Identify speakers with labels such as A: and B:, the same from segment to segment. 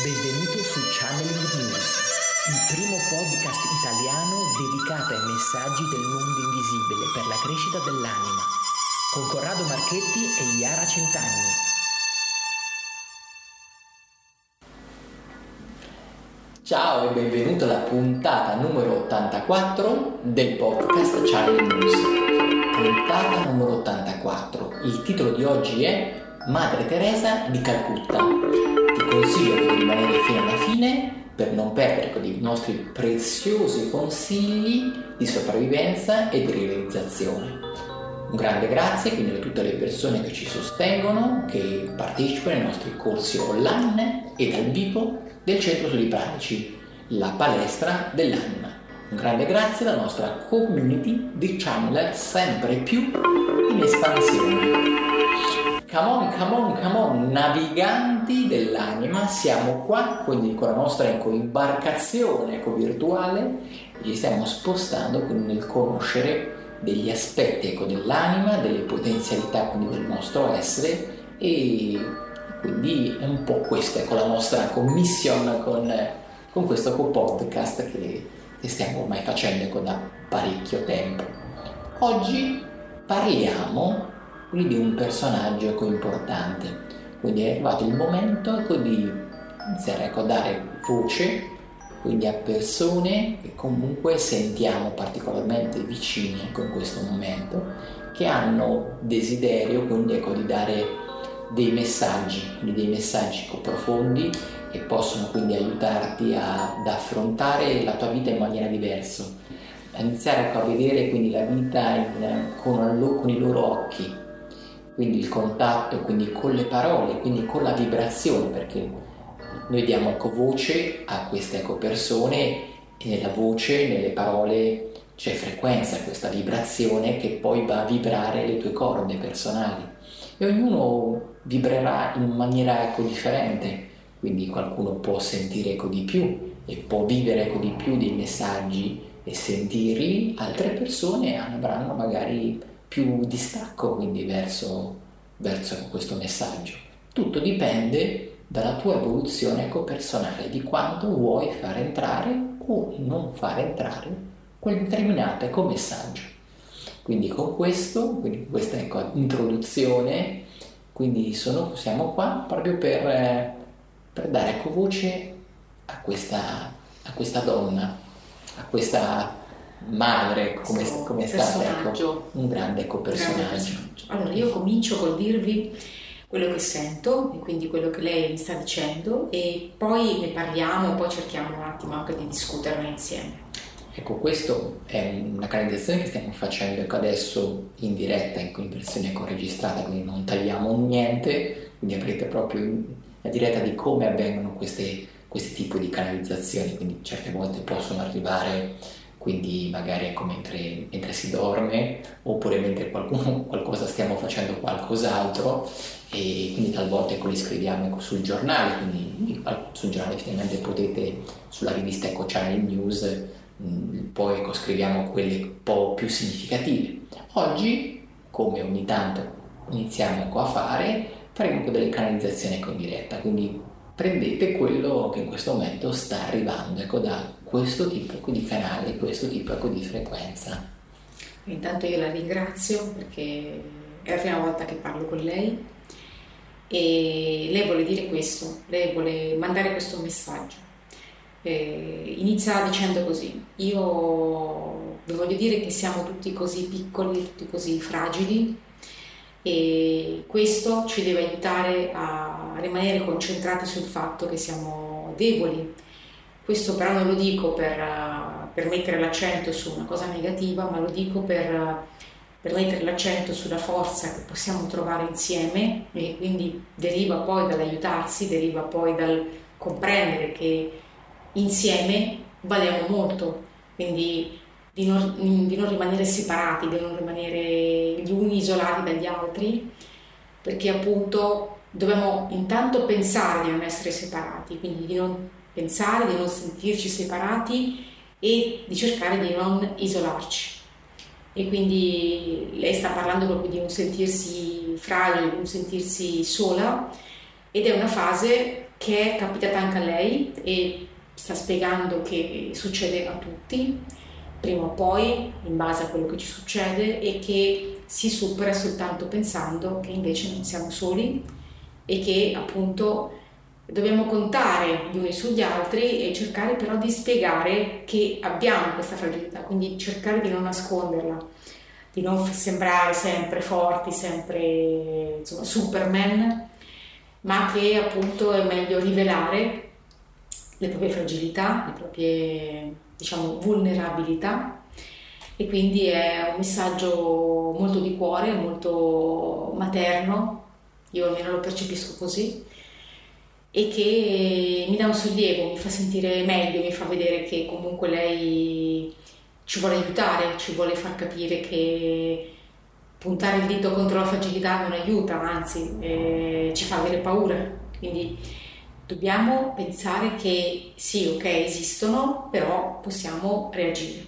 A: Benvenuto su Channeling News, il primo podcast italiano dedicato ai messaggi del mondo invisibile per la crescita dell'anima, con Corrado Marchetti e Iara Centanni. Ciao e benvenuto alla puntata numero 84 del podcast Channeling News. Puntata numero 84. Il titolo di oggi è Madre Teresa di Calcutta. Consiglio di rimanere fino alla fine per non perdere i nostri preziosi consigli di sopravvivenza e di realizzazione. Un grande grazie quindi a tutte le persone che ci sostengono, che partecipano ai nostri corsi online e dal vivo del Centro Studi Pratici, la palestra dell'anima. Un grande grazie alla nostra community di channeler sempre più in espansione. Come on, come on, come on, naviganti dell'anima, siamo qua, quindi con la nostra ecco, imbarcazione ecco, virtuale, ci stiamo spostando nel conoscere degli aspetti ecco, dell'anima, delle potenzialità quindi, del nostro essere e quindi è un po' questa ecco, la nostra commission con, con questo podcast che, che stiamo ormai facendo ecco, da parecchio tempo. Oggi parliamo quindi di un personaggio ecco, importante. Quindi è arrivato il momento ecco, di iniziare ecco, a dare voce quindi a persone che comunque sentiamo particolarmente vicine ecco, in questo momento, che hanno desiderio quindi ecco, di dare dei messaggi, quindi dei messaggi ecco, profondi che possono quindi aiutarti a, ad affrontare la tua vita in maniera diversa, a iniziare ecco, a vedere quindi la vita in, con, con i loro occhi, quindi il contatto quindi con le parole, quindi con la vibrazione, perché noi diamo ecco, voce a queste ecco, persone e nella voce, nelle parole c'è frequenza, questa vibrazione che poi va a vibrare le tue corde personali. E ognuno vibrerà in maniera ecco, differente, quindi qualcuno può sentire ecco, di più e può vivere ecco, di più dei messaggi e sentirli, altre persone avranno magari più distacco quindi verso, verso questo messaggio. Tutto dipende dalla tua evoluzione ecco, personale, di quanto vuoi far entrare o non far entrare quel determinato ecco, messaggio. Quindi con questo, quindi questa ecco, introduzione, quindi sono, siamo qua proprio per, per dare ecco, voce a questa, a questa donna, a questa madre come, come è stata ecco, un grande ecco, personaggio. personaggio.
B: Allora io comincio col dirvi quello che sento e quindi quello che lei mi sta dicendo e poi ne parliamo e poi cerchiamo un attimo anche di discuterne insieme.
A: Ecco, questa è una canalizzazione che stiamo facendo ecco, adesso in diretta, ecco, in versione ecco, registrata, quindi non tagliamo niente, quindi avrete proprio la diretta di come avvengono queste, questi tipi di canalizzazioni, quindi certe volte possono arrivare quindi magari ecco mentre, mentre, si dorme oppure mentre qualcuno, qualcosa stiamo facendo qualcos'altro e quindi talvolta ecco, li scriviamo ecco, sul giornale, quindi sul giornale effettivamente potete, sulla rivista Eco Channel News, mm, poi ecco, scriviamo quelle un po' più significative. Oggi, come ogni tanto iniziamo ecco, a fare, faremo delle canalizzazioni ecco, in diretta, quindi prendete quello che in questo momento sta arrivando ecco, da questo tipo di canale, questo tipo ecco, di frequenza.
B: Intanto io la ringrazio perché è la prima volta che parlo con lei e lei vuole dire questo, lei vuole mandare questo messaggio. Eh, inizia dicendo così, io vi voglio dire che siamo tutti così piccoli, tutti così fragili e questo ci deve aiutare a rimanere concentrati sul fatto che siamo deboli. Questo però non lo dico per, per mettere l'accento su una cosa negativa, ma lo dico per, per mettere l'accento sulla forza che possiamo trovare insieme e quindi deriva poi dall'aiutarsi, deriva poi dal comprendere che insieme valiamo molto. Quindi di non, di non rimanere separati, di non rimanere gli uni isolati dagli altri, perché appunto dobbiamo intanto pensare di non essere separati, quindi di non pensare, di non sentirci separati e di cercare di non isolarci. E quindi lei sta parlando proprio di un sentirsi fragile, un sentirsi sola ed è una fase che è capitata anche a lei e sta spiegando che succede a tutti, prima o poi, in base a quello che ci succede e che si supera soltanto pensando che invece non siamo soli e che appunto dobbiamo contare gli uni sugli altri e cercare però di spiegare che abbiamo questa fragilità, quindi cercare di non nasconderla, di non sembrare sempre forti, sempre insomma, superman, ma che appunto è meglio rivelare le proprie fragilità, le proprie diciamo vulnerabilità. E quindi è un messaggio molto di cuore, molto materno, io almeno lo percepisco così e che mi dà un sollievo, mi fa sentire meglio, mi fa vedere che comunque lei ci vuole aiutare, ci vuole far capire che puntare il dito contro la fragilità non aiuta, anzi eh, ci fa avere paura. Quindi dobbiamo pensare che sì, ok, esistono, però possiamo reagire.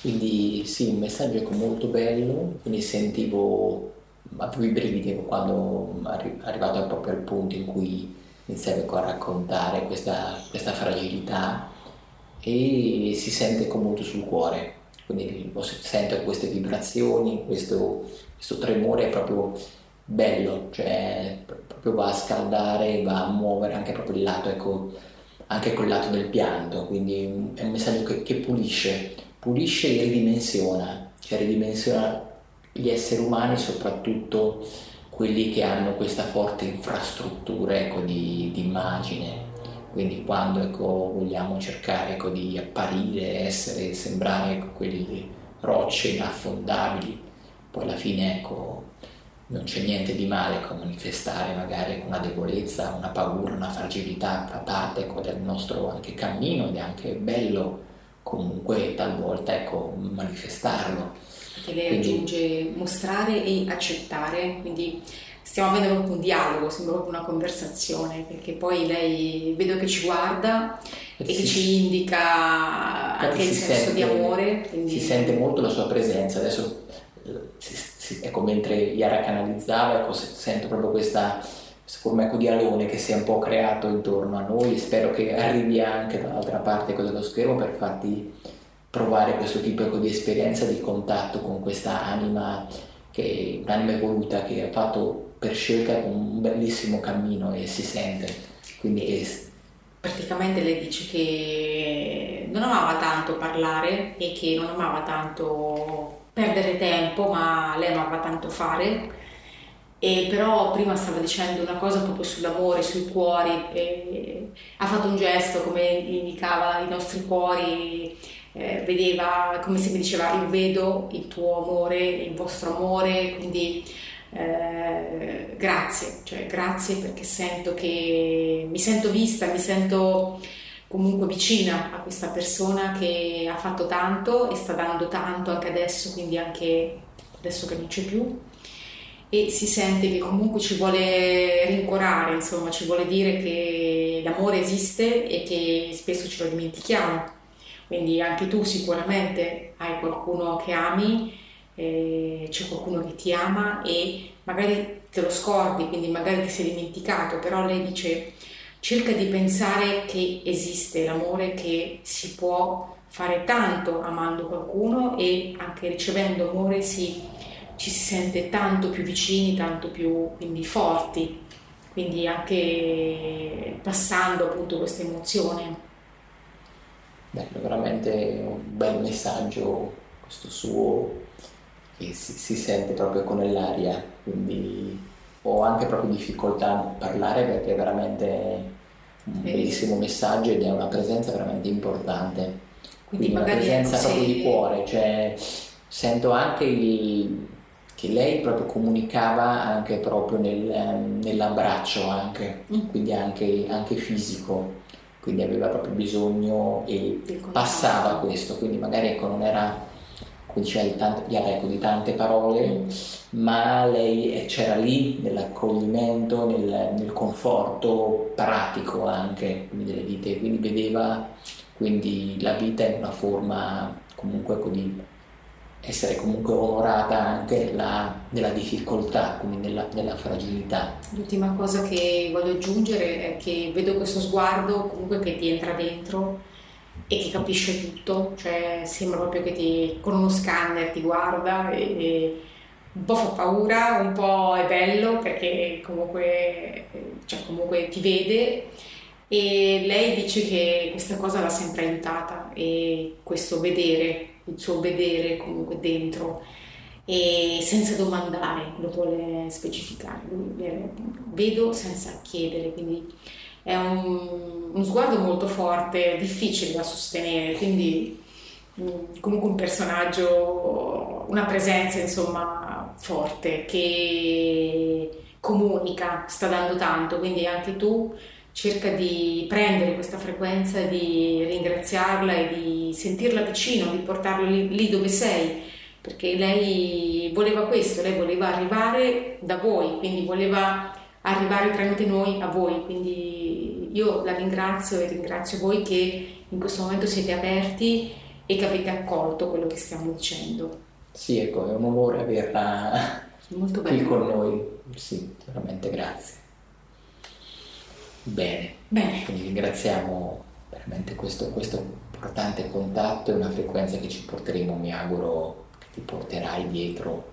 A: Quindi sì, un messaggio molto bello, quindi sentivo avevo i brividi quando arri- arrivato proprio al punto in cui iniziavi a raccontare questa, questa fragilità e si sente con molto sul cuore, quindi sento queste vibrazioni, questo, questo tremore è proprio bello, cioè proprio va a scaldare, va a muovere anche proprio il lato, ecco, anche quel lato del pianto, quindi è un messaggio che, che pulisce, pulisce e ridimensiona, cioè ridimensiona gli esseri umani, soprattutto quelli che hanno questa forte infrastruttura ecco, di, di, immagine. Quindi quando ecco, vogliamo cercare ecco, di apparire, essere, sembrare ecco, quelle rocce inaffondabili, poi alla fine ecco, non c'è niente di male con manifestare magari una debolezza, una paura, una fragilità, fa parte ecco, del nostro anche cammino ed è anche bello comunque talvolta ecco, manifestarlo
B: che lei aggiunge mostrare e accettare, quindi stiamo avendo proprio un dialogo, sembra proprio una conversazione, perché poi lei vedo che ci guarda e che ci indica anche il senso sente, di amore.
A: Quindi... Si sente molto la sua presenza, adesso si, si, ecco, mentre Yara canalizzava, ecco, sento proprio questa, questa forma ecco, di alone che si è un po' creato intorno a noi, spero che arrivi anche dall'altra parte dello schermo per farti provare questo tipo di esperienza di contatto con questa anima che un'anima evoluta che ha fatto per scelta un bellissimo cammino e si sente. Quindi che...
B: Praticamente lei dice che non amava tanto parlare e che non amava tanto perdere tempo, ma lei amava tanto fare. E però prima stava dicendo una cosa proprio sul lavoro, sui cuori, ha fatto un gesto come indicava i nostri cuori eh, vedeva, come se mi diceva, io vedo il tuo amore, il vostro amore, quindi eh, grazie, cioè grazie perché sento che mi sento vista, mi sento comunque vicina a questa persona che ha fatto tanto e sta dando tanto anche adesso, quindi anche adesso che non c'è più. E si sente che comunque ci vuole rincuorare, insomma, ci vuole dire che l'amore esiste e che spesso ce lo dimentichiamo quindi anche tu sicuramente hai qualcuno che ami, eh, c'è qualcuno che ti ama e magari te lo scordi, quindi magari ti sei dimenticato, però lei dice cerca di pensare che esiste l'amore, che si può fare tanto amando qualcuno e anche ricevendo amore si, ci si sente tanto più vicini, tanto più quindi forti, quindi anche passando appunto questa emozione.
A: Bello, veramente un bel messaggio questo suo che si, si sente proprio con nell'aria, quindi ho anche proprio difficoltà a parlare perché è veramente un bellissimo messaggio ed è una presenza veramente importante. Quindi, quindi una presenza proprio di cuore, cioè sento anche il, che lei proprio comunicava anche proprio nel, nell'abbraccio anche, mm. quindi anche, anche fisico quindi aveva proprio bisogno e passava questo, quindi magari ecco, non era come diceva di tante, ecco, di tante parole, mm. ma lei eh, c'era lì nell'accoglimento, nel, nel conforto pratico anche delle vite, quindi vedeva quindi la vita in una forma comunque ecco, di essere comunque onorata anche nella, nella difficoltà, quindi nella, nella, fragilità.
B: L'ultima cosa che voglio aggiungere è che vedo questo sguardo comunque che ti entra dentro e che capisce tutto, cioè sembra proprio che ti, con uno scanner ti guarda e, e un po' fa paura, un po' è bello perché comunque, cioè comunque ti vede e lei dice che questa cosa l'ha sempre aiutata e questo vedere, il suo vedere comunque dentro e senza domandare, lo vuole specificare, vedo senza chiedere, quindi è un, uno sguardo molto forte, difficile da sostenere, quindi mm, comunque un personaggio, una presenza insomma forte che comunica, sta dando tanto, quindi anche tu cerca di prendere questa frequenza, di ringraziarla e di sentirla vicino, di portarla lì, lì, dove sei, perché lei voleva questo, lei voleva arrivare da voi, quindi voleva arrivare tramite noi a voi, quindi io la ringrazio e ringrazio voi che in questo momento siete aperti e che avete accolto quello che stiamo dicendo.
A: Sì, ecco, è un onore averla qui con noi, sì, veramente grazie. Bene. Bene. Quindi ringraziamo veramente questo, questo importante contatto e una frequenza che ci porteremo, mi auguro, che ti porterai dietro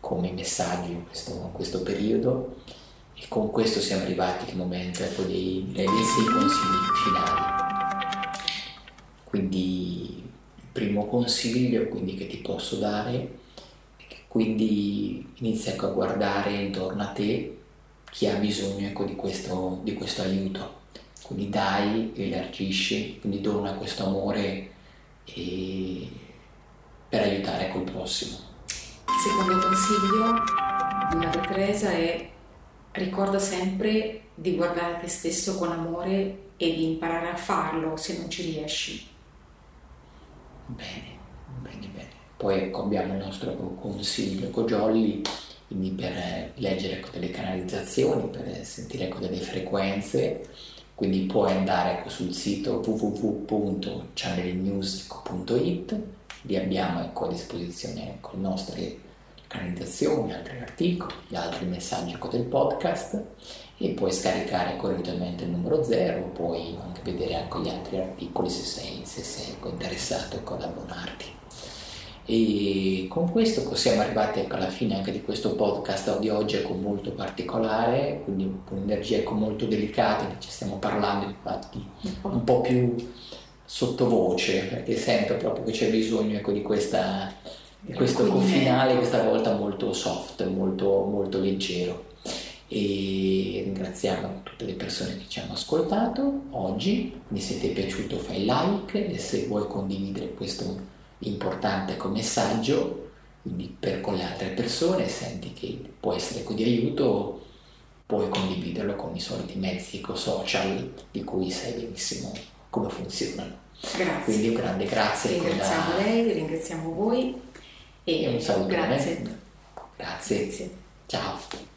A: come messaggi in questo, in questo periodo. E con questo siamo arrivati al momento ecco, dei, dei, dei consigli finali. Quindi il primo consiglio quindi, che ti posso dare è che quindi inizia ecco, a guardare intorno a te chi ha bisogno ecco, di, questo, di questo aiuto. Quindi dai, elargisci, quindi dona questo amore e... per aiutare col prossimo.
B: Il secondo consiglio di Maria Teresa è ricorda sempre di guardare te stesso con amore e di imparare a farlo se non ci riesci.
A: Bene, bene, bene. Poi ecco abbiamo il nostro consiglio con Jolly quindi per leggere ecco, delle canalizzazioni, per sentire ecco, delle frequenze, quindi puoi andare ecco, sul sito www.channelnews.it, lì abbiamo ecco, a disposizione ecco, le nostre canalizzazioni, altri articoli, gli altri messaggi ecco, del podcast e puoi scaricare correttamente il numero 0, puoi anche vedere anche gli altri articoli se sei, se sei interessato ad abbonarti. E con questo siamo arrivati alla fine anche di questo podcast di oggi, ecco, molto particolare, quindi con un'energia ecco, molto delicata, che ci stiamo parlando infatti un po' più sottovoce, perché sento proprio che c'è bisogno ecco, di, questa, di questo finale, questa volta molto soft, molto, molto leggero. E ringraziamo tutte le persone che ci hanno ascoltato oggi, quindi se ti è piaciuto fai like e se vuoi condividere questo importante come messaggio, quindi per con le altre persone, senti che può essere di aiuto, puoi condividerlo con i soliti mezzi social di cui sai benissimo come funzionano.
B: Grazie.
A: Quindi un grande grazie.
B: Ringraziamo la... lei, ringraziamo voi
A: e, e un saluto.
B: Grazie.
A: Grazie. grazie. Ciao.